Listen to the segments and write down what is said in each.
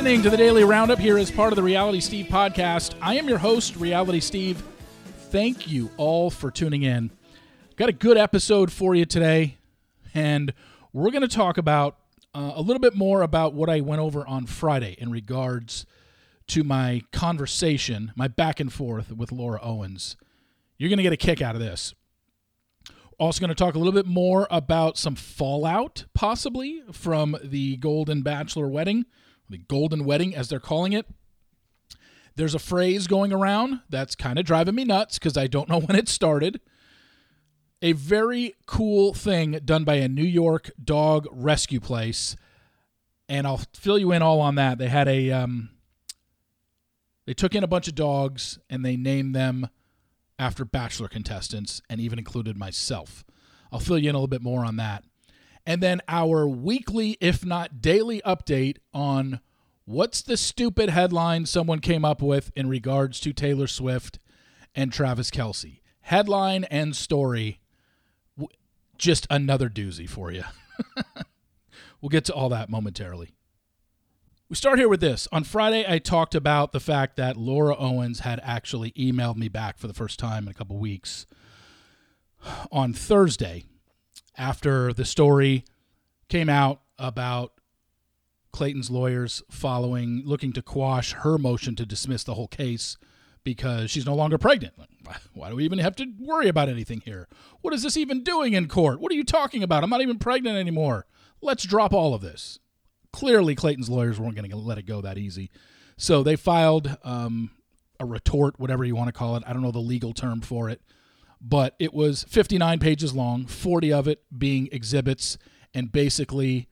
listening to the Daily Roundup here as part of the Reality Steve podcast. I am your host, Reality Steve. Thank you all for tuning in. Got a good episode for you today, and we're going to talk about uh, a little bit more about what I went over on Friday in regards to my conversation, my back and forth with Laura Owens. You're going to get a kick out of this. Also, going to talk a little bit more about some fallout, possibly, from the Golden Bachelor wedding, the Golden Wedding, as they're calling it. There's a phrase going around that's kind of driving me nuts because I don't know when it started. A very cool thing done by a New York dog rescue place, and I'll fill you in all on that. They had a, um, they took in a bunch of dogs and they named them after Bachelor contestants and even included myself. I'll fill you in a little bit more on that. And then our weekly, if not daily, update on what's the stupid headline someone came up with in regards to Taylor Swift and Travis Kelce. Headline and story, just another doozy for you. we'll get to all that momentarily. We start here with this. On Friday, I talked about the fact that Laura Owens had actually emailed me back for the first time in a couple weeks. On Thursday, after the story came out about Clayton's lawyers following, looking to quash her motion to dismiss the whole case because she's no longer pregnant. Why do we even have to worry about anything here? What is this even doing in court? What are you talking about? I'm not even pregnant anymore. Let's drop all of this clearly Clayton's lawyers weren't going to let it go that easy. So they filed um, a retort, whatever you want to call it. I don't know the legal term for it, but it was 59 pages long, 40 of it being exhibits and basically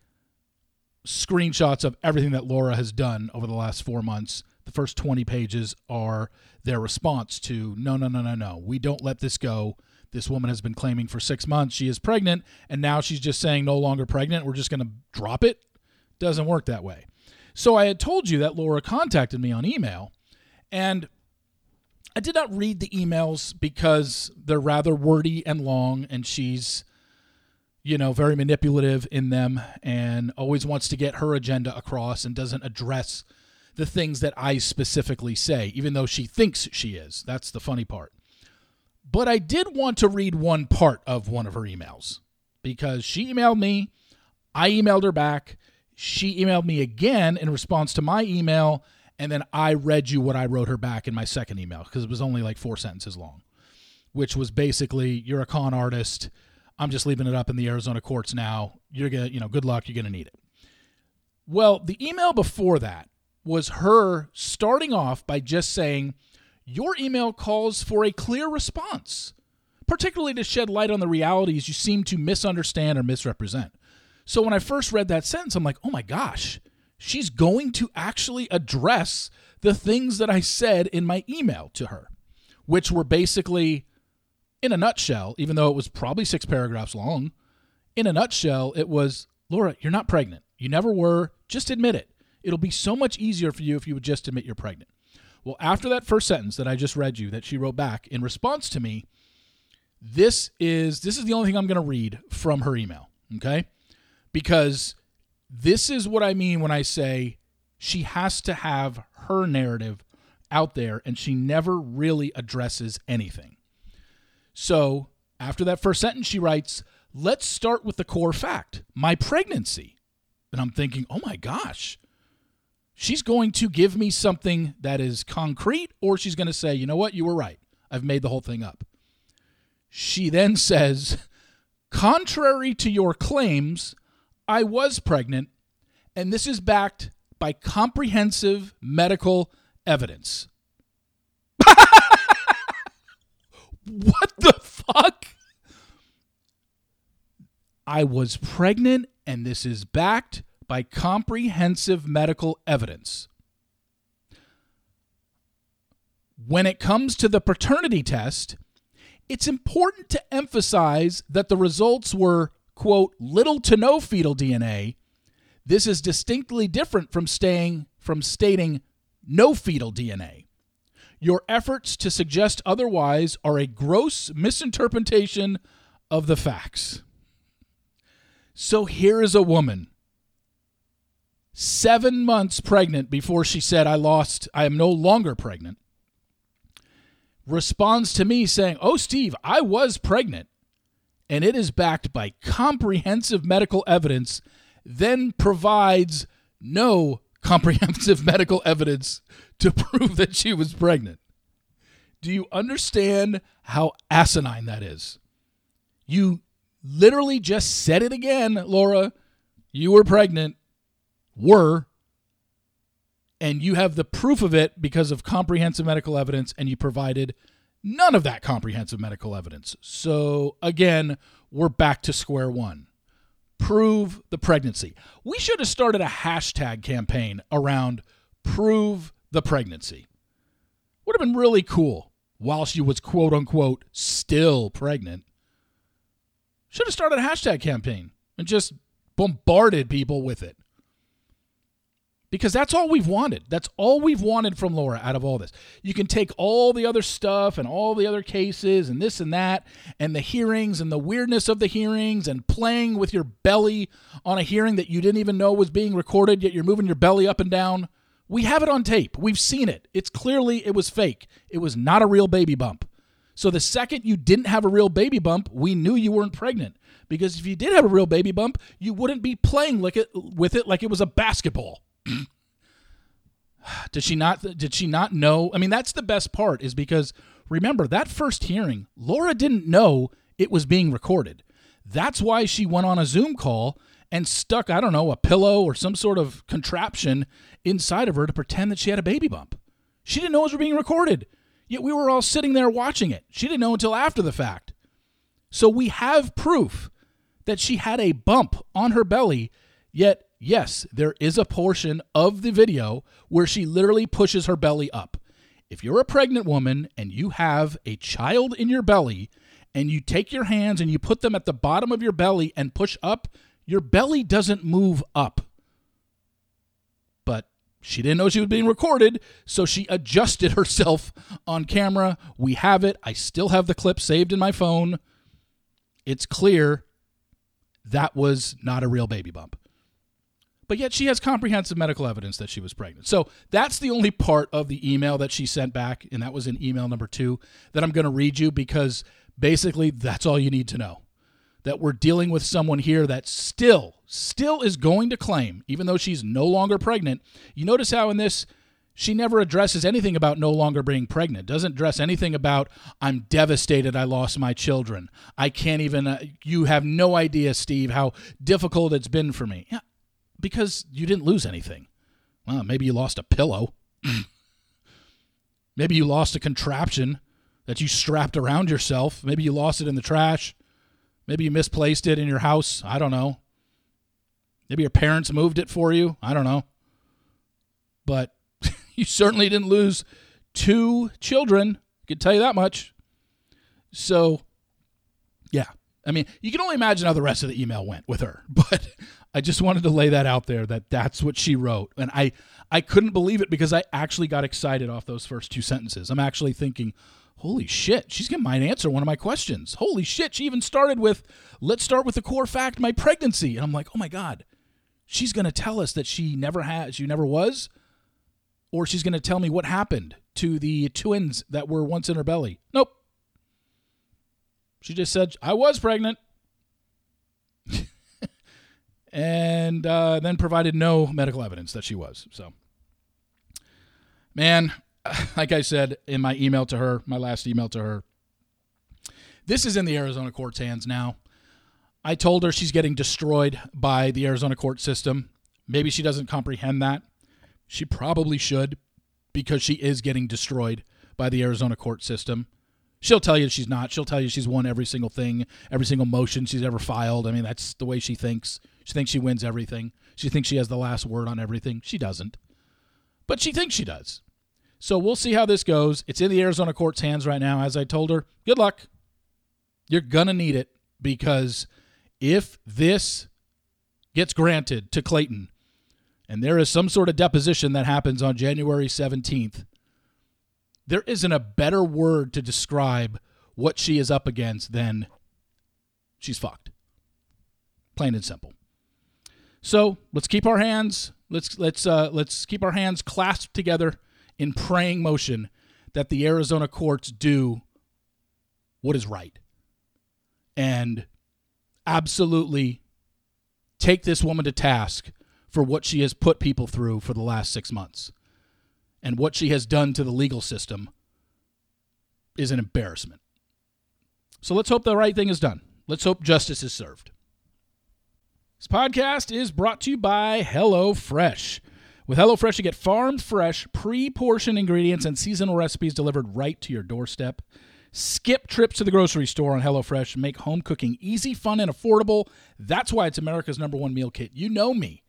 screenshots of everything that Laura has done over the last four months. The first 20 pages are their response to no, no, no, no, no. We don't let this go. This woman has been claiming for six months she is pregnant, and now she's just saying no longer pregnant. We're just going to drop it. Doesn't work that way. So I had told you that Laura contacted me on email, and I did not read the emails because they're rather wordy and long, and she's, you know, very manipulative in them and always wants to get her agenda across and doesn't address the things that I specifically say, even though she thinks she is. That's the funny part. But I did want to read one part of one of her emails because she emailed me, I emailed her back, she emailed me again in response to my email, and then I read you what I wrote her back in my second email because it was only like four sentences long, which was basically, "You're a con artist. I'm just leaving it up in the Arizona courts now. You're gonna, you know, good luck. You're gonna need it." Well, the email before that was her starting off by just saying, "Your email calls for a clear response." Particularly to shed light on the realities you seem to misunderstand or misrepresent. So when I first read that sentence, I'm like, oh my gosh, she's going to actually address the things that I said in my email to her, which were basically, in a nutshell, even though it was probably six paragraphs long, in a nutshell, it was Laura, you're not pregnant. You never were. Just admit it. It'll be so much easier for you if you would just admit you're pregnant. Well, after that first sentence that I just read you that she wrote back in response to me, this is this is the only thing I'm going to read from her email, okay? because this is what I mean when I say she has to have her narrative out there and she never really addresses anything. So, after that first sentence, she writes, Let's start with the core fact my pregnancy. And I'm thinking, oh my gosh, she's going to give me something that is concrete, or she's going to say, you know what, you were right. I've made the whole thing up. She then says, contrary to your claims, I was pregnant, and this is backed by comprehensive medical evidence. what the fuck? I was pregnant, and this is backed by comprehensive medical evidence. When it comes to the paternity test, it's important to emphasize that the results were quote, little to no fetal DNA, this is distinctly different from staying from stating no fetal DNA. Your efforts to suggest otherwise are a gross misinterpretation of the facts. So here is a woman seven months pregnant before she said, I lost, I am no longer pregnant, responds to me saying, Oh, Steve, I was pregnant. And it is backed by comprehensive medical evidence, then provides no comprehensive medical evidence to prove that she was pregnant. Do you understand how asinine that is? You literally just said it again, Laura. You were pregnant, were, and you have the proof of it because of comprehensive medical evidence, and you provided none of that comprehensive medical evidence. So, again, we're back to square one. Prove the pregnancy. We should have started a hashtag campaign around prove the pregnancy. Would have been really cool while she was quote unquote still pregnant. Should have started a hashtag campaign and just bombarded people with it. Because that's all we've wanted. That's all we've wanted from Laura out of all this. You can take all the other stuff and all the other cases and this and that and the hearings and the weirdness of the hearings and playing with your belly on a hearing that you didn't even know was being recorded, yet you're moving your belly up and down. We have it on tape. We've seen it. It's clearly it was fake. It was not a real baby bump. So the second you didn't have a real baby bump, we knew you weren't pregnant. Because if you did have a real baby bump, you wouldn't be playing like it, with it like it was a basketball. did she not did she not know? I mean, that's the best part is because remember that first hearing, Laura didn't know it was being recorded. That's why she went on a Zoom call and stuck, I don't know, a pillow or some sort of contraption inside of her to pretend that she had a baby bump. She didn't know it was being recorded. Yet we were all sitting there watching it. She didn't know until after the fact. So we have proof that she had a bump on her belly, yet yes, there is a portion of the video where she literally pushes her belly up. If you're a pregnant woman and you have a child in your belly and you take your hands and you put them at the bottom of your belly and push up, your belly doesn't move up. But she didn't know she was being recorded, so she adjusted herself on camera. We have it. I still have the clip saved in my phone. It's clear that was not a real baby bump but yet she has comprehensive medical evidence that she was pregnant. So that's the only part of the email that she sent back, and that was in email number two that I'm going to read you because basically that's all you need to know. That we're dealing with someone here that still, still is going to claim, even though she's no longer pregnant. You notice how in this, she never addresses anything about no longer being pregnant, doesn't address anything about, I'm devastated I lost my children. I can't even, uh, you have no idea, Steve, how difficult it's been for me. Yeah, because you didn't lose anything. Well, maybe you lost a pillow. maybe you lost a contraption that you strapped around yourself. Maybe you lost it in the trash. Maybe you misplaced it in your house. I don't know. Maybe your parents moved it for you. I don't know. But you certainly didn't lose two children. I can tell you that much. So, yeah. I mean, you can only imagine how the rest of the email went with her. But I just wanted to lay that out there that that's what she wrote. And I I couldn't believe it because I actually got excited off those first two sentences. I'm actually thinking, holy shit, she's going to might answer one of my questions. Holy shit, she even started with, let's start with the core fact, my pregnancy. And I'm like, oh my God, she's going to tell us that she never had, she never was, or she's going to tell me what happened to the twins that were once in her belly. Nope. She just said, I was pregnant and uh, then provided no medical evidence that she was. So, man, like I said in my email to her, my last email to her, this is in the Arizona court's hands now. I told her she's getting destroyed by the Arizona court system. Maybe she doesn't comprehend that. She probably should because she is getting destroyed by the Arizona court system. She'll tell you she's not. She'll tell you she's won every single thing, every single motion she's ever filed. I mean, that's the way she thinks. She thinks she wins everything. She thinks she has the last word on everything. She doesn't. But she thinks she does. So we'll see how this goes. It's in the Arizona court's hands right now. As I told her, good luck. You're going to need it because if this gets granted to Clayton and there is some sort of deposition that happens on January 17th, there isn't a better word to describe what she is up against than she's fucked. Plain and simple. So let's keep our hands Let's let's uh, let's keep our hands clasped together in praying motion that the Arizona courts do what is right and absolutely take this woman to task for what she has put people through for the last six months and what she has done to the legal system is an embarrassment. So let's hope the right thing is done. Let's hope justice is served. This podcast is brought to you by HelloFresh. With HelloFresh, you get farm fresh, pre portioned ingredients and seasonal recipes delivered right to your doorstep. Skip trips to the grocery store on HelloFresh. Make home cooking easy, fun, and affordable. That's why it's America's number one meal kit. You know me.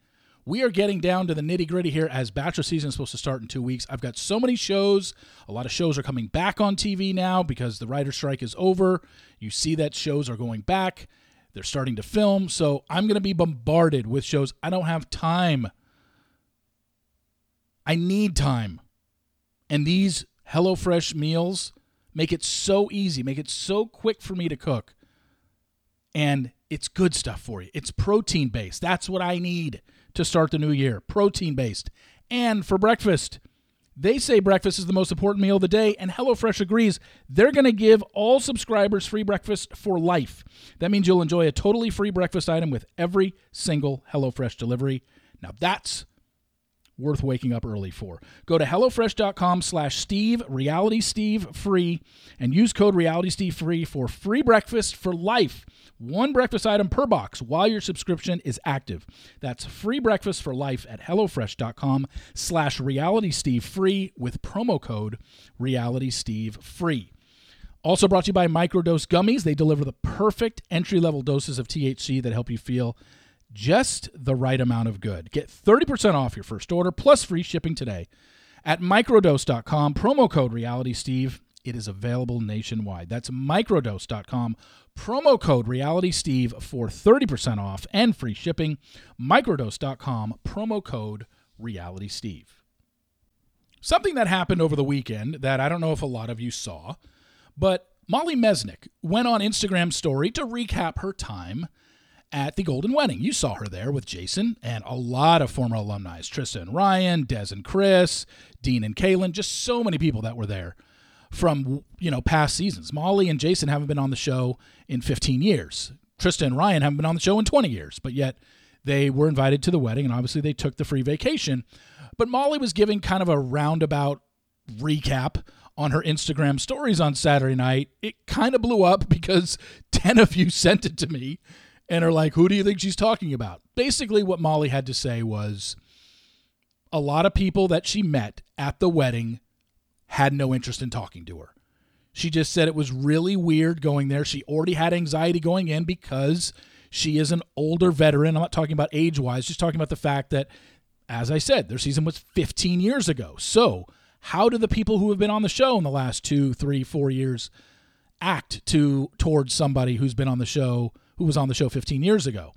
We are getting down to the nitty gritty here as Bachelor season is supposed to start in two weeks. I've got so many shows. A lot of shows are coming back on TV now because the writer strike is over. You see that shows are going back. They're starting to film. So I'm going to be bombarded with shows. I don't have time. I need time. And these HelloFresh meals make it so easy, make it so quick for me to cook. And it's good stuff for you. It's protein based. That's what I need to start the new year. Protein based. And for breakfast, they say breakfast is the most important meal of the day, and HelloFresh agrees. They're going to give all subscribers free breakfast for life. That means you'll enjoy a totally free breakfast item with every single HelloFresh delivery. Now that's worth waking up early for. Go to HelloFresh.com slash Steve, Reality Steve free, and use code Reality Steve free for free breakfast for life. One breakfast item per box while your subscription is active. That's free breakfast for life at HelloFresh.com slash Reality Steve free with promo code Reality Steve free. Also brought to you by Microdose Gummies. They deliver the perfect entry level doses of THC that help you feel just the right amount of good. Get 30% off your first order plus free shipping today at microdose.com. Promo code Reality Steve. It is available nationwide. That's microdose.com. Promo code Reality Steve for 30% off and free shipping. Microdose.com. Promo code Reality Steve. Something that happened over the weekend that I don't know if a lot of you saw, but Molly Mesnick went on Instagram story to recap her time at the Golden Wedding. You saw her there with Jason and a lot of former alumni Trista and Ryan, Des and Chris, Dean and Caelynn, just so many people that were there from you know past seasons. Molly and Jason haven't been on the show in 15 years. Trista and Ryan haven't been on the show in 20 years, but yet they were invited to the wedding and obviously they took the free vacation. But Molly was giving kind of a roundabout recap on her Instagram stories on Saturday night. It kind of blew up because 10 of you sent it to me and are like, who do you think she's talking about? Basically, what Molly had to say was a lot of people that she met at the wedding had no interest in talking to her. She just said it was really weird going there. She already had anxiety going in because she is an older veteran. I'm not talking about age wise, just talking about the fact that, as I said, their season was 15 years ago. So, how do the people who have been on the show in the last two, three, four years act to towards somebody who's been on the show who was on the show 15 years ago.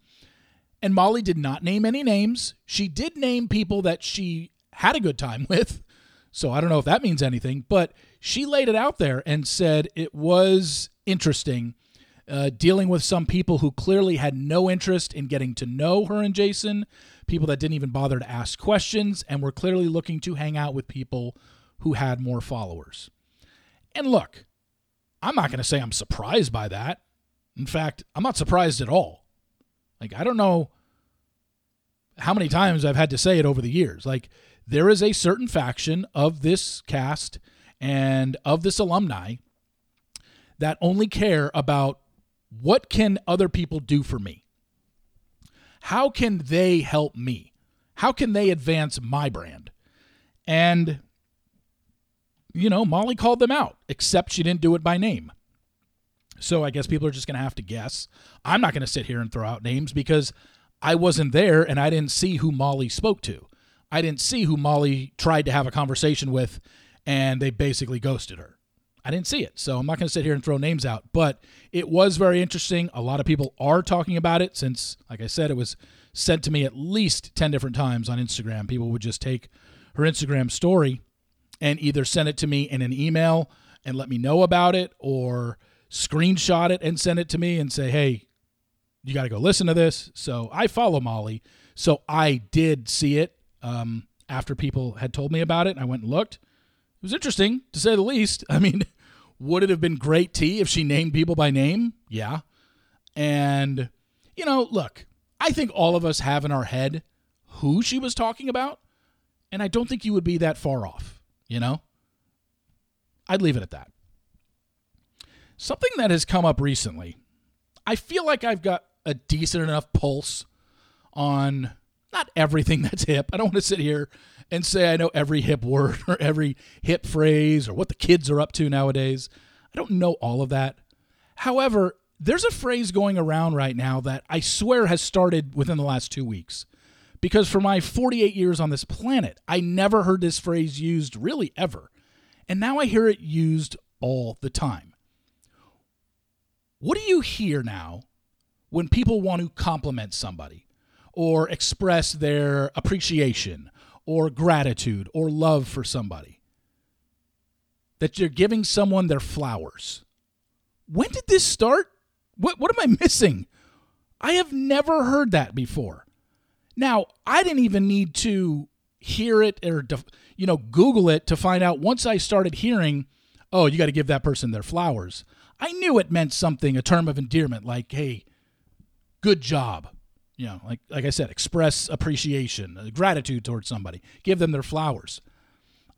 And Molly did not name any names. She did name people that she had a good time with. So I don't know if that means anything, but she laid it out there and said it was interesting uh, dealing with some people who clearly had no interest in getting to know her and Jason, people that didn't even bother to ask questions, and were clearly looking to hang out with people who had more followers. And look, I'm not going to say I'm surprised by that. In fact, I'm not surprised at all. Like, I don't know how many times I've had to say it over the years. Like, there is a certain faction of this cast and of this alumni that only care about what can other people do for me? How can they help me? How can they advance my brand? And you know, Molly called them out, except she didn't do it by name. So I guess people are just going to have to guess. I'm not going to sit here and throw out names because I wasn't there and I didn't see who Molly spoke to. I didn't see who Molly tried to have a conversation with and they basically ghosted her. I didn't see it. So I'm not going to sit here and throw names out, but it was very interesting. A lot of people are talking about it since, like I said, it was sent to me at least 10 different times on Instagram. People would just take her Instagram story and either send it to me in an email and let me know about it or screenshot it and send it to me and say, hey, you got to go listen to this. So I follow Molly. So I did see it. um, after people had told me about it. I went and looked. It was interesting, to say the least. I mean, would it have been great tea if she named people by name? Yeah. And, you know, look, I think all of us have in our head who she was talking about. And I don't think you would be that far off, you know? I'd leave it at that. Something that has come up recently, I feel like I've got a decent enough pulse on not everything that's hip. I don't want to sit here and say I know every hip word or every hip phrase or what the kids are up to nowadays. I don't know all of that. However, there's a phrase going around right now that I swear has started within the last two weeks. Because for my 48 years on this planet, I never heard this phrase used really ever. And now I hear it used all the time. What do you hear now when people want to compliment somebody or express their appreciation or gratitude or love for somebody? That you're giving someone their flowers. When did this start? What, what am I missing? I have never heard that before. Now, I didn't even need to hear it or you know Google it to find out once I started hearing, oh, you got to give that person their flowers. I knew it meant something, a term of endearment like, hey, good job. You know, like like I said, express appreciation, uh, gratitude towards somebody. Give them their flowers.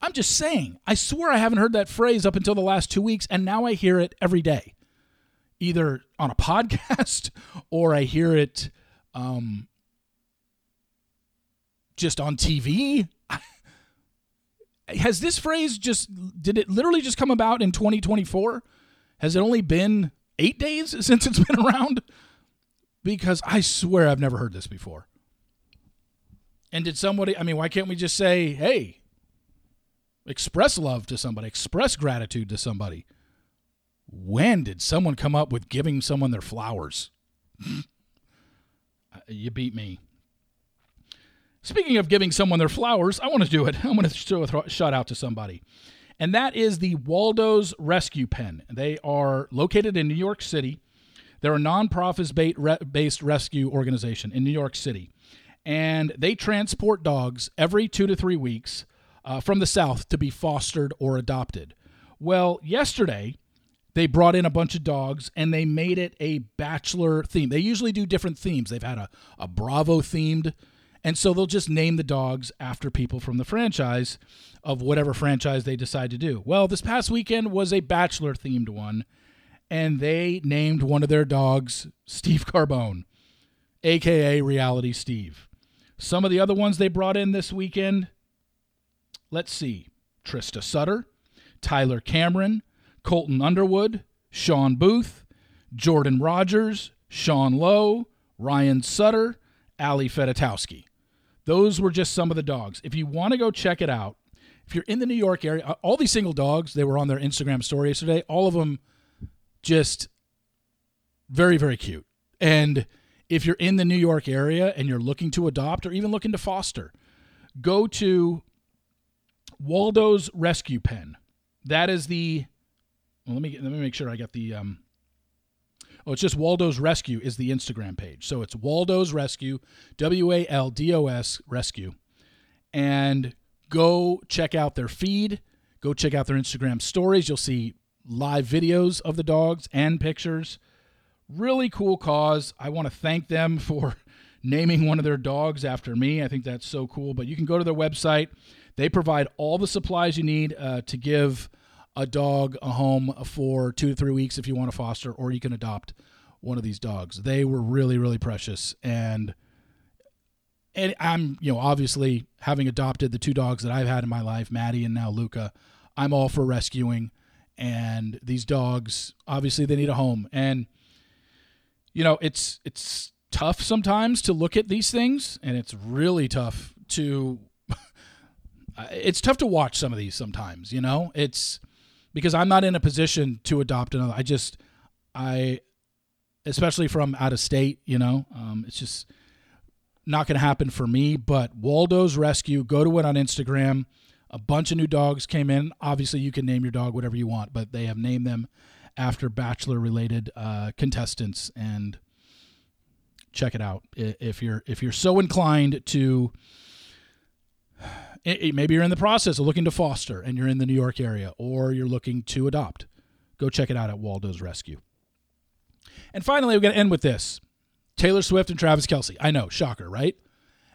I'm just saying, I swear I haven't heard that phrase up until the last 2 weeks and now I hear it every day. Either on a podcast or I hear it um, just on TV. Has this phrase just did it literally just come about in 2024? Has it only been 8 days since it's been around? Because I swear I've never heard this before. And did somebody, I mean, why can't we just say, "Hey, express love to somebody, express gratitude to somebody"? When did someone come up with giving someone their flowers? Uh, you beat me. Speaking of giving someone their flowers, I want to do it. I want to throw a shout out to somebody. And that is the Waldo's Rescue Pen. They are located in New York City. They're a nonprofit based rescue organization in New York City. And they transport dogs every two to three weeks uh, from the South to be fostered or adopted. Well, yesterday, they brought in a bunch of dogs and they made it a bachelor theme. They usually do different themes. They've had a, a Bravo themed and so they'll just name the dogs after people from the franchise of whatever franchise they decide to do. Well, this past weekend was a Bachelor themed one, and they named one of their dogs Steve Carbone, aka Reality Steve. Some of the other ones they brought in this weekend, let's see Trista Sutter, Tyler Cameron, Colton Underwood, Shawn Booth, Jordan Rogers, Sean Lowe, Ryan Sutter, Ali Fedotowsky. Those were just some of the dogs. If you want to go check it out, if you're in the New York area, all these single dogs, they were on their Instagram story yesterday. All of them just very, very cute. And if you're in the New York area and you're looking to adopt or even looking to foster, go to Waldo's Rescue Pen. That is the. Well, let me let me make sure I got the um, Oh, it's just Waldo's Rescue is the Instagram page. So it's Waldo's Rescue, W A L D O S Rescue. And go check out their feed. Go check out their Instagram stories. You'll see live videos of the dogs and pictures. Really cool cause. I want to thank them for naming one of their dogs after me. I think that's so cool. But you can go to their website. They provide all the supplies you need uh, to give a dog a home for two to three weeks if you want to foster, or you can adopt one of these dogs. They were really, really precious. And and I'm, you know, obviously having adopted the two dogs that I've had in my life, Maddie and now Luca, I'm all for rescuing. And these dogs, obviously, they need a home. And you know, it's it's tough sometimes to look at these things, and it's really tough to. it's tough to watch some of these sometimes. You know, it's because I'm not in a position to adopt another. I just, I, especially from out of state, you know, um, it's just not going to happen for me. But Waldo's Rescue, go to it on Instagram. A bunch of new dogs came in. Obviously, you can name your dog whatever you want, but they have named them after bachelor related uh, contestants and check it out if you're if you're so inclined to maybe you're in the process of looking to foster and you're in the New York area, or you're looking to adopt. Go check it out at Waldo's Rescue. And finally, we're going to end with this Taylor Swift and Travis Kelce. I know, shocker, right?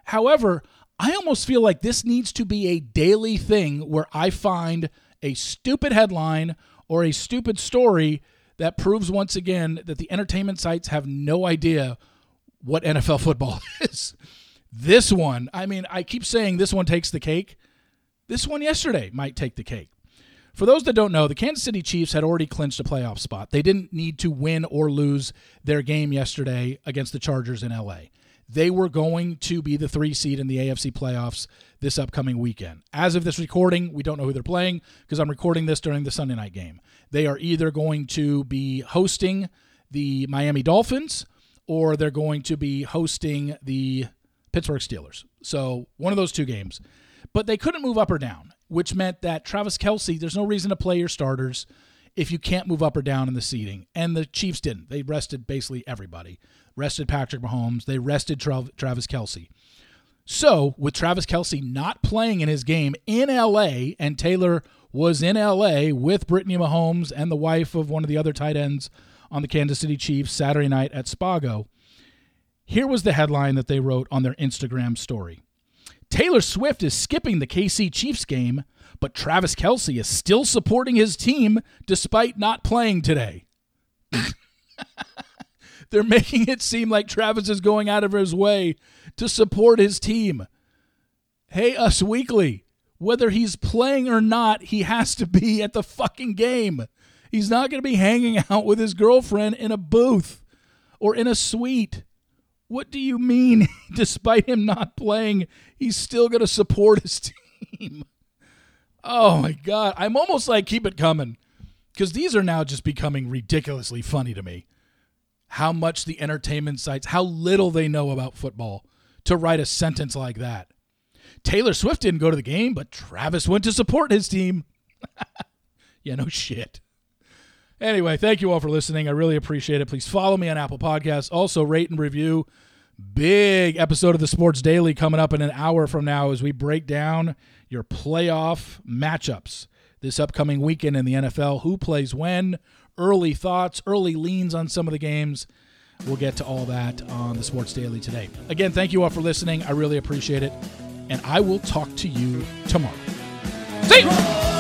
However, I almost feel like this needs to be a daily thing where I find a stupid headline or a stupid story that proves once again that the entertainment sites have no idea what NFL football is. This one, I mean, I keep saying this one takes the cake. This one yesterday might take the cake. For those that don't know, the Kansas City Chiefs had already clinched a playoff spot. They didn't need to win or lose their game yesterday against the Chargers in LA. They were going to be the three seed in the AFC playoffs this upcoming weekend. As of this recording, we don't know who they're playing because I'm recording this during the Sunday night game. They are either going to be hosting the Miami Dolphins or they're going to be hosting the Pittsburgh Steelers. So one of those two games. But they couldn't move up or down, which meant that Travis Kelce, there's no reason to play your starters if you can't move up or down in the seating. And the Chiefs didn't. They rested basically everybody. Rested Patrick Mahomes. They rested Tra- Travis Kelce. So, with Travis Kelce not playing in his game in LA, and Taylor was in LA with Brittany Mahomes and the wife of one of the other tight ends on the Kansas City Chiefs Saturday night at Spago, here was the headline that they wrote on their Instagram story Taylor Swift is skipping the KC Chiefs game, but Travis Kelce is still supporting his team despite not playing today. They're making it seem like Travis is going out of his way to support his team. Hey, Us Weekly, whether he's playing or not, he has to be at the fucking game. He's not going to be hanging out with his girlfriend in a booth or in a suite. What do you mean, despite him not playing, he's still going to support his team? Oh my God. I'm almost like, keep it coming. Because these are now just becoming ridiculously funny to me. How much the entertainment sites, how little they know about football to write a sentence like that. Taylor Swift didn't go to the game, but Travis went to support his team. yeah, no shit. Anyway, thank you all for listening. I really appreciate it. Please follow me on Apple Podcasts. Also, rate and review. Big episode of the Sports Daily coming up in an hour from now as we break down your playoff matchups this upcoming weekend in the NFL. Who plays when? Early thoughts, early leans on some of the games. We'll get to all that on the Sports Daily today. Again, thank you all for listening. I really appreciate it. And I will talk to you tomorrow. See you.